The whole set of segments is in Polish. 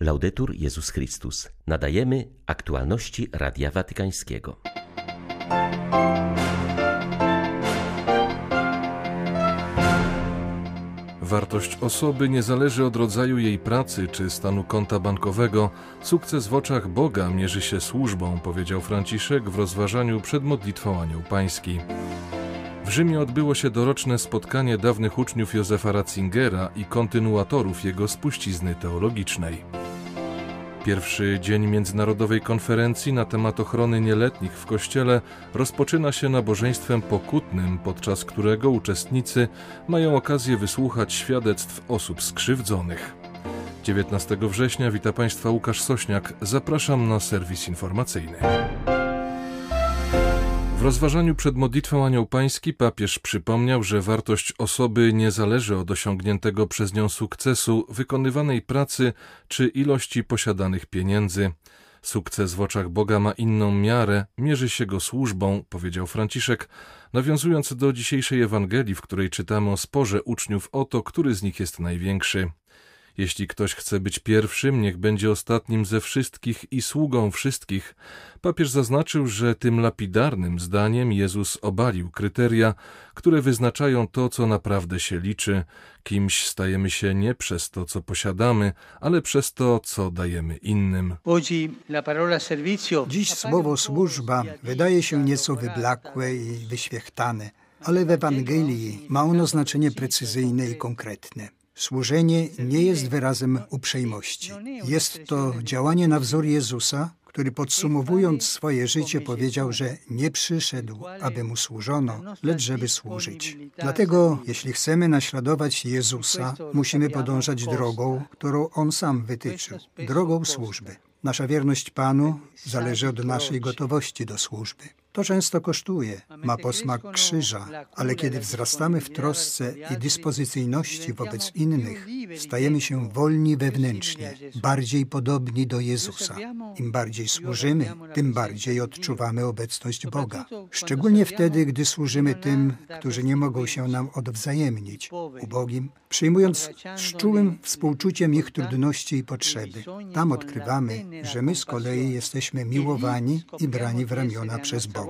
Laudetur Jezus Chrystus. Nadajemy aktualności Radia Watykańskiego. Wartość osoby nie zależy od rodzaju jej pracy czy stanu konta bankowego. Sukces w oczach Boga mierzy się służbą, powiedział Franciszek w rozważaniu przed modlitwą Anioł Pański. W Rzymie odbyło się doroczne spotkanie dawnych uczniów Józefa Ratzingera i kontynuatorów jego spuścizny teologicznej. Pierwszy dzień międzynarodowej konferencji na temat ochrony nieletnich w Kościele rozpoczyna się nabożeństwem pokutnym, podczas którego uczestnicy mają okazję wysłuchać świadectw osób skrzywdzonych. 19 września wita Państwa Łukasz Sośniak. Zapraszam na serwis informacyjny. Rozważaniu przed modlitwą Anioł Pański papież przypomniał, że wartość osoby nie zależy od osiągniętego przez nią sukcesu, wykonywanej pracy czy ilości posiadanych pieniędzy. Sukces w oczach Boga ma inną miarę, mierzy się go służbą, powiedział Franciszek, nawiązując do dzisiejszej Ewangelii, w której czytamy o sporze uczniów o to, który z nich jest największy. Jeśli ktoś chce być pierwszym, niech będzie ostatnim ze wszystkich i sługą wszystkich. Papież zaznaczył, że tym lapidarnym zdaniem Jezus obalił kryteria, które wyznaczają to, co naprawdę się liczy. Kimś stajemy się nie przez to, co posiadamy, ale przez to, co dajemy innym. Dziś słowo służba wydaje się nieco wyblakłe i wyświechtane, ale w Ewangelii ma ono znaczenie precyzyjne i konkretne. Służenie nie jest wyrazem uprzejmości. Jest to działanie na wzór Jezusa, który podsumowując swoje życie powiedział, że nie przyszedł, aby mu służono, lecz żeby służyć. Dlatego, jeśli chcemy naśladować Jezusa, musimy podążać drogą, którą On sam wytyczył drogą służby. Nasza wierność Panu zależy od naszej gotowości do służby. To często kosztuje, ma posmak krzyża, ale kiedy wzrastamy w trosce i dyspozycyjności wobec innych, stajemy się wolni wewnętrznie, bardziej podobni do Jezusa. Im bardziej służymy, tym bardziej odczuwamy obecność Boga. Szczególnie wtedy, gdy służymy tym, którzy nie mogą się nam odwzajemnić, ubogim, przyjmując z czułym współczuciem ich trudności i potrzeby. Tam odkrywamy, że my z kolei jesteśmy miłowani i brani w ramiona przez Boga.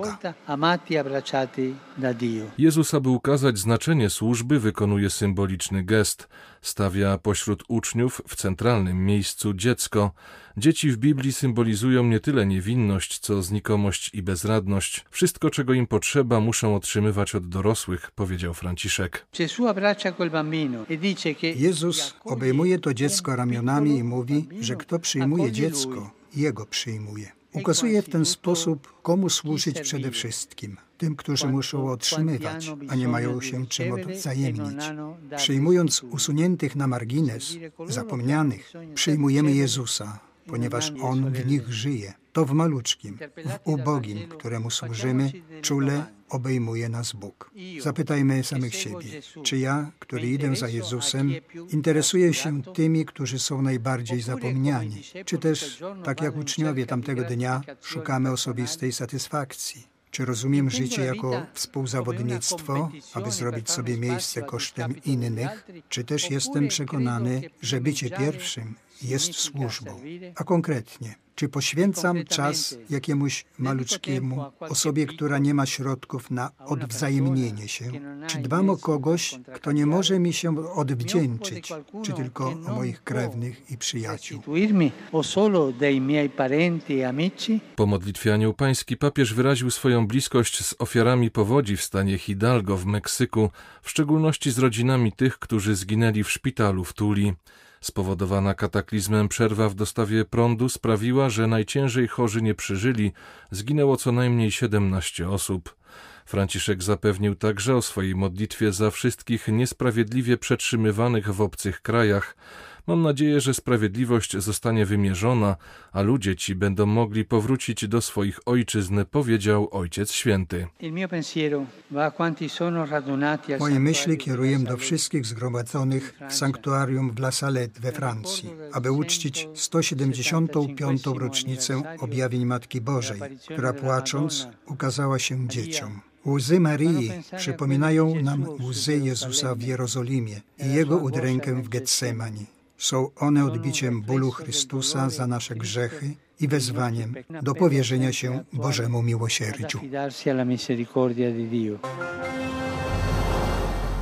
Jezus, aby ukazać znaczenie służby, wykonuje symboliczny gest. Stawia pośród uczniów w centralnym miejscu dziecko. Dzieci w Biblii symbolizują nie tyle niewinność, co znikomość i bezradność. Wszystko, czego im potrzeba, muszą otrzymywać od dorosłych, powiedział Franciszek. Jezus obejmuje to dziecko ramionami i mówi, że kto przyjmuje dziecko, jego przyjmuje. Ukazuje w ten sposób, komu służyć przede wszystkim. Tym, którzy muszą otrzymywać, a nie mają się czym odwzajemnić. Przyjmując usuniętych na margines, zapomnianych, przyjmujemy Jezusa, ponieważ On w nich żyje. To w maluczkim, w ubogim, któremu służymy, czule obejmuje nas Bóg. Zapytajmy samych siebie, czy ja, który idę za Jezusem, interesuję się tymi, którzy są najbardziej zapomniani, czy też, tak jak uczniowie tamtego dnia, szukamy osobistej satysfakcji. Czy rozumiem życie jako współzawodnictwo, aby zrobić sobie miejsce kosztem innych, czy też jestem przekonany, że bycie pierwszym jest służbą? A konkretnie, czy poświęcam czas jakiemuś maluczkiemu, osobie, która nie ma środków na odwzajemnienie się? Czy dbam o kogoś, kto nie może mi się odwdzięczyć, czy tylko o moich krewnych i przyjaciół? Po modlitwie Anioł Pański papież wyraził swoją bliskość z ofiarami powodzi w stanie Hidalgo w Meksyku, w szczególności z rodzinami tych, którzy zginęli w szpitalu w Tuli. Spowodowana kataklizmem przerwa w dostawie prądu sprawiła, że najciężej chorzy nie przeżyli, zginęło co najmniej 17 osób. Franciszek zapewnił także o swojej modlitwie za wszystkich niesprawiedliwie przetrzymywanych w obcych krajach. Mam nadzieję, że sprawiedliwość zostanie wymierzona, a ludzie ci będą mogli powrócić do swoich ojczyzn, powiedział Ojciec Święty. Moje myśli kieruję do wszystkich zgromadzonych w sanktuarium w La Salette we Francji, aby uczcić 175. rocznicę objawień Matki Bożej, która płacząc ukazała się dzieciom. Łzy Marii przypominają nam łzy Jezusa w Jerozolimie i Jego udrękę w Getsemani. Są one odbiciem bólu Chrystusa za nasze grzechy i wezwaniem do powierzenia się Bożemu miłosierdziu.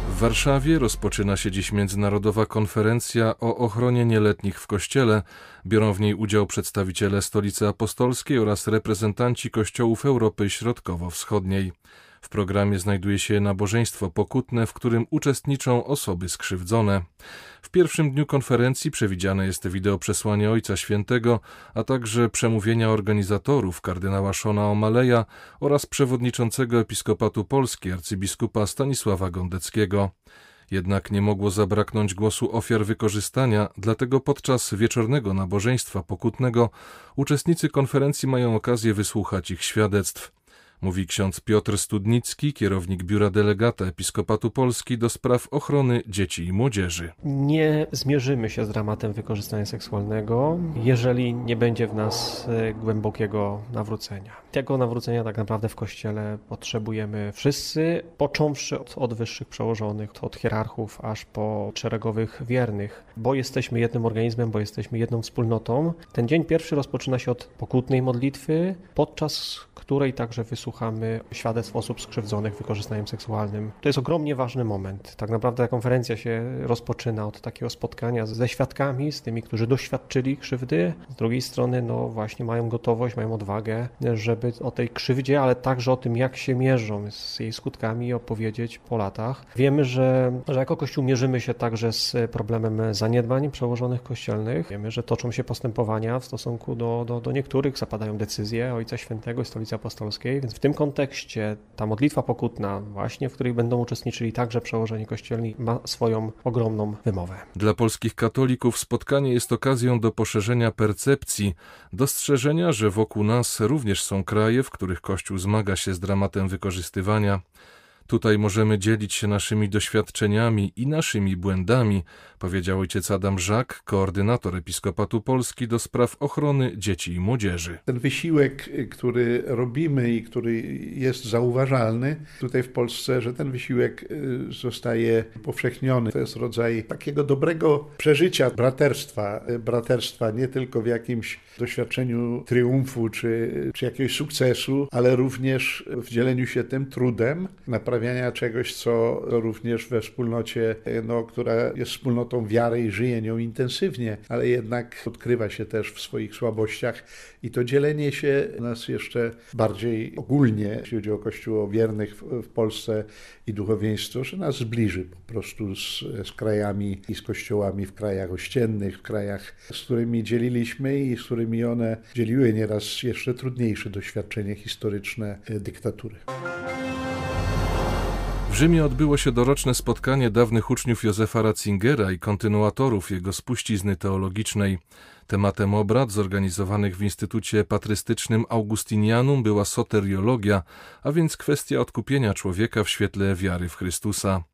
W Warszawie rozpoczyna się dziś międzynarodowa konferencja o ochronie nieletnich w Kościele. Biorą w niej udział przedstawiciele Stolicy Apostolskiej oraz reprezentanci kościołów Europy Środkowo-Wschodniej. W programie znajduje się nabożeństwo pokutne, w którym uczestniczą osoby skrzywdzone. W pierwszym dniu konferencji przewidziane jest wideoprzesłanie Ojca Świętego, a także przemówienia organizatorów kardynała Szona O'Maleja oraz przewodniczącego Episkopatu Polski arcybiskupa Stanisława Gondeckiego. Jednak nie mogło zabraknąć głosu ofiar wykorzystania, dlatego podczas wieczornego nabożeństwa pokutnego uczestnicy konferencji mają okazję wysłuchać ich świadectw mówi ksiądz Piotr Studnicki, kierownik Biura Delegata Episkopatu Polski do spraw ochrony dzieci i młodzieży. Nie zmierzymy się z dramatem wykorzystania seksualnego, jeżeli nie będzie w nas e, głębokiego nawrócenia. Tego nawrócenia tak naprawdę w Kościele potrzebujemy wszyscy, począwszy od, od wyższych przełożonych, od hierarchów, aż po szeregowych wiernych, bo jesteśmy jednym organizmem, bo jesteśmy jedną wspólnotą. Ten dzień pierwszy rozpoczyna się od pokutnej modlitwy, podczas której także wysłuchamy świadectw osób skrzywdzonych wykorzystaniem seksualnym. To jest ogromnie ważny moment. Tak naprawdę konferencja się rozpoczyna od takiego spotkania ze świadkami, z tymi, którzy doświadczyli krzywdy. Z drugiej strony, no właśnie mają gotowość, mają odwagę, żeby o tej krzywdzie, ale także o tym, jak się mierzą z jej skutkami opowiedzieć po latach. Wiemy, że, że jako Kościół mierzymy się także z problemem zaniedbań przełożonych kościelnych. Wiemy, że toczą się postępowania w stosunku do, do, do niektórych, zapadają decyzje Ojca Świętego i Stolicy Apostolskiej, więc w tym kontekście ta modlitwa pokutna, właśnie w której będą uczestniczyli także przełożeni kościelni, ma swoją ogromną wymowę. Dla polskich katolików spotkanie jest okazją do poszerzenia percepcji, dostrzeżenia, że wokół nas również są kraje, w których Kościół zmaga się z dramatem wykorzystywania. Tutaj możemy dzielić się naszymi doświadczeniami i naszymi błędami, powiedział ojciec Adam Żak, koordynator Episkopatu Polski do spraw ochrony dzieci i młodzieży. Ten wysiłek, który robimy i który jest zauważalny tutaj w Polsce, że ten wysiłek y, zostaje powszechniony. To jest rodzaj takiego dobrego przeżycia braterstwa, braterstwa nie tylko w jakimś doświadczeniu triumfu czy, czy jakiegoś sukcesu, ale również w dzieleniu się tym trudem, naprawiania czegoś, co również we wspólnocie, no, która jest wspólnotą wiary i żyje nią intensywnie, ale jednak odkrywa się też w swoich słabościach i to dzielenie się nas jeszcze bardziej ogólnie, jeśli chodzi o Kościół wiernych w, w Polsce i duchowieństwo, że nas zbliży po prostu z, z krajami i z kościołami w krajach ościennych, w krajach, z którymi dzieliliśmy i z którymi one dzieliły nieraz jeszcze trudniejsze doświadczenie historyczne e, dyktatury. W Rzymie odbyło się doroczne spotkanie dawnych uczniów Józefa Ratzingera i kontynuatorów jego spuścizny teologicznej. Tematem obrad zorganizowanych w Instytucie Patrystycznym Augustinianum była soteriologia, a więc kwestia odkupienia człowieka w świetle wiary w Chrystusa.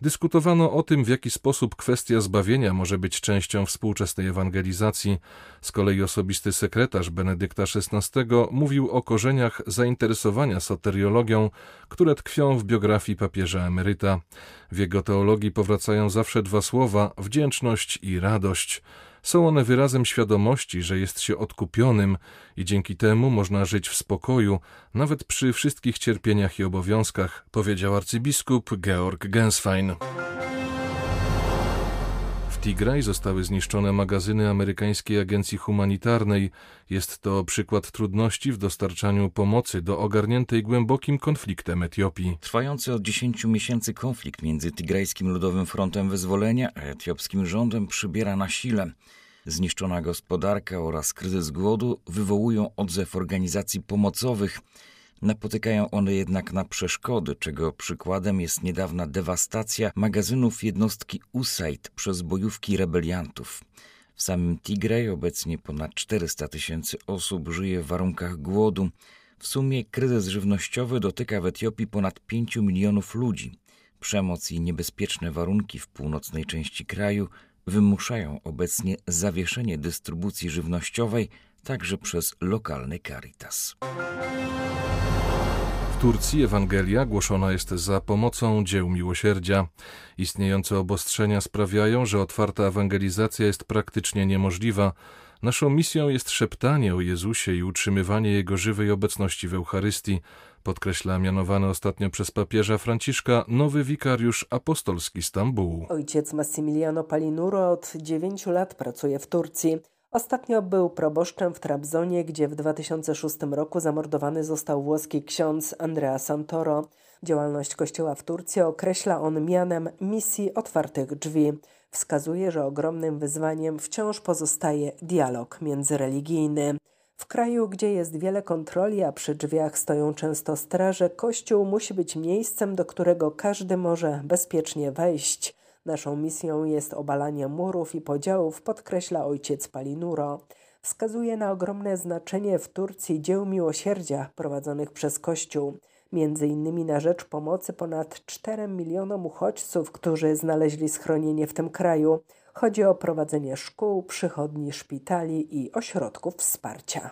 Dyskutowano o tym, w jaki sposób kwestia zbawienia może być częścią współczesnej ewangelizacji. Z kolei osobisty sekretarz Benedykta XVI mówił o korzeniach zainteresowania soteriologią, które tkwią w biografii papieża emeryta. W jego teologii powracają zawsze dwa słowa wdzięczność i radość. Są one wyrazem świadomości, że jest się odkupionym i dzięki temu można żyć w spokoju, nawet przy wszystkich cierpieniach i obowiązkach, powiedział arcybiskup Georg Genswein. W Tigraj zostały zniszczone magazyny amerykańskiej agencji humanitarnej. Jest to przykład trudności w dostarczaniu pomocy do ogarniętej głębokim konfliktem Etiopii. Trwający od 10 miesięcy konflikt między Tigrajskim Ludowym Frontem Wyzwolenia a etiopskim rządem przybiera na sile. Zniszczona gospodarka oraz kryzys głodu wywołują odzew organizacji pomocowych. Napotykają one jednak na przeszkody, czego przykładem jest niedawna dewastacja magazynów jednostki USAID przez bojówki rebeliantów. W samym Tigray obecnie ponad 400 tysięcy osób żyje w warunkach głodu. W sumie kryzys żywnościowy dotyka w Etiopii ponad 5 milionów ludzi. Przemoc i niebezpieczne warunki w północnej części kraju wymuszają obecnie zawieszenie dystrybucji żywnościowej także przez lokalny Caritas. Turcji Ewangelia głoszona jest za pomocą dzieł miłosierdzia. Istniejące obostrzenia sprawiają, że otwarta ewangelizacja jest praktycznie niemożliwa. Naszą misją jest szeptanie o Jezusie i utrzymywanie Jego żywej obecności w Eucharystii, podkreśla mianowany ostatnio przez papieża Franciszka nowy wikariusz apostolski Stambułu. Ojciec Massimiliano Palinuro od dziewięciu lat pracuje w Turcji. Ostatnio był proboszczem w Trabzonie, gdzie w 2006 roku zamordowany został włoski ksiądz Andrea Santoro. Działalność kościoła w Turcji określa on mianem misji otwartych drzwi. Wskazuje, że ogromnym wyzwaniem wciąż pozostaje dialog międzyreligijny. W kraju, gdzie jest wiele kontroli, a przy drzwiach stoją często straże, kościół musi być miejscem, do którego każdy może bezpiecznie wejść. Naszą misją jest obalanie murów i podziałów, podkreśla ojciec Palinuro. Wskazuje na ogromne znaczenie w Turcji dzieł miłosierdzia prowadzonych przez Kościół, między innymi na rzecz pomocy ponad 4 milionom uchodźców, którzy znaleźli schronienie w tym kraju. Chodzi o prowadzenie szkół, przychodni, szpitali i ośrodków wsparcia.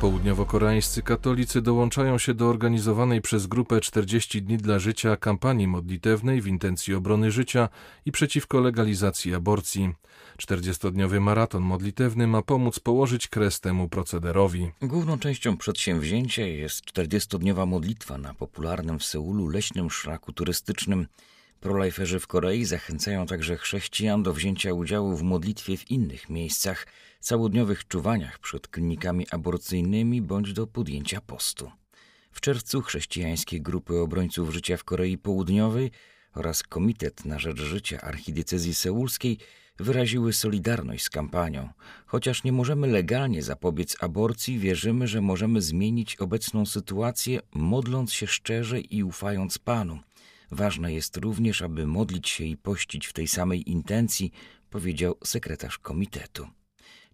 Południowo-koreańscy katolicy dołączają się do organizowanej przez grupę 40 dni dla życia kampanii modlitewnej w intencji obrony życia i przeciwko legalizacji aborcji. 40-dniowy maraton modlitewny ma pomóc położyć kres temu procederowi. Główną częścią przedsięwzięcia jest 40-dniowa modlitwa na popularnym w Seulu leśnym szlaku turystycznym. Prolajferzy w Korei zachęcają także chrześcijan do wzięcia udziału w modlitwie w innych miejscach, całodniowych czuwaniach przed klinikami aborcyjnymi bądź do podjęcia postu. W czerwcu chrześcijańskie grupy obrońców życia w Korei Południowej oraz Komitet na Rzecz Życia Archidiecezji Seulskiej wyraziły solidarność z kampanią. Chociaż nie możemy legalnie zapobiec aborcji, wierzymy, że możemy zmienić obecną sytuację, modląc się szczerze i ufając Panu. Ważne jest również, aby modlić się i pościć w tej samej intencji, powiedział sekretarz komitetu.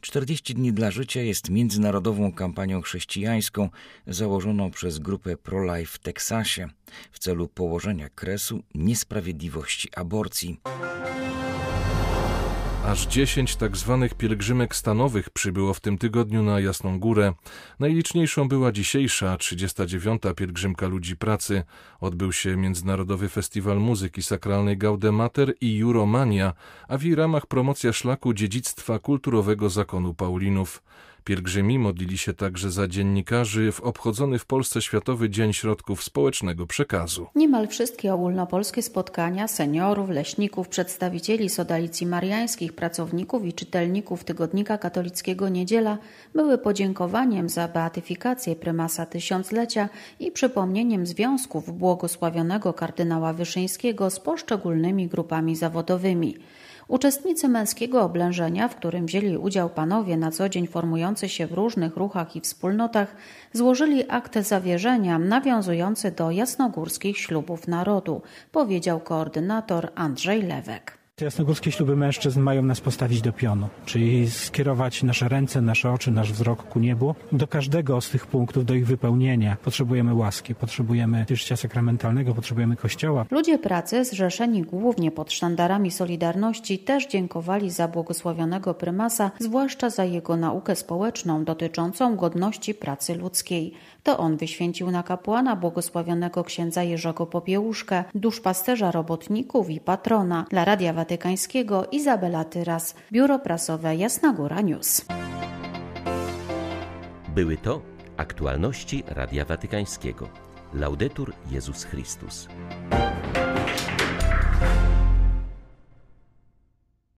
40 dni dla życia jest międzynarodową kampanią chrześcijańską założoną przez grupę Pro-Life w Teksasie w celu położenia kresu niesprawiedliwości aborcji. Aż 10 tak zwanych pielgrzymek stanowych przybyło w tym tygodniu na Jasną Górę. Najliczniejszą była dzisiejsza, 39. pielgrzymka ludzi pracy. Odbył się Międzynarodowy Festiwal Muzyki Sakralnej Gaudemater i Juromania, a w jej ramach promocja szlaku dziedzictwa kulturowego zakonu Paulinów. Pielgrzymi modlili się także za dziennikarzy w obchodzony w Polsce Światowy Dzień Środków Społecznego Przekazu. Niemal wszystkie ogólnopolskie spotkania seniorów, leśników, przedstawicieli sodalicji mariańskich, pracowników i czytelników Tygodnika Katolickiego Niedziela były podziękowaniem za beatyfikację prymasa tysiąclecia i przypomnieniem związków błogosławionego kardynała Wyszyńskiego z poszczególnymi grupami zawodowymi. Uczestnicy męskiego oblężenia, w którym wzięli udział panowie na co dzień formujący się w różnych ruchach i wspólnotach, złożyli akt zawierzenia nawiązujący do jasnogórskich ślubów narodu, powiedział koordynator Andrzej Lewek. Te jasnogórskie śluby mężczyzn mają nas postawić do pionu, czyli skierować nasze ręce, nasze oczy, nasz wzrok ku niebu. Do każdego z tych punktów, do ich wypełnienia potrzebujemy łaski, potrzebujemy życia sakramentalnego, potrzebujemy Kościoła. Ludzie pracy, zrzeszeni głównie pod sztandarami Solidarności, też dziękowali za błogosławionego prymasa, zwłaszcza za jego naukę społeczną dotyczącą godności pracy ludzkiej. To on wyświęcił na kapłana błogosławionego księdza Jerzego Popiełuszkę, duszpasterza robotników i patrona. Dla Radia Watykańskiego Izabela Tyras, Biuro Prasowe Jasna Góra News. Były to aktualności Radia Watykańskiego. Laudetur Jezus Chrystus.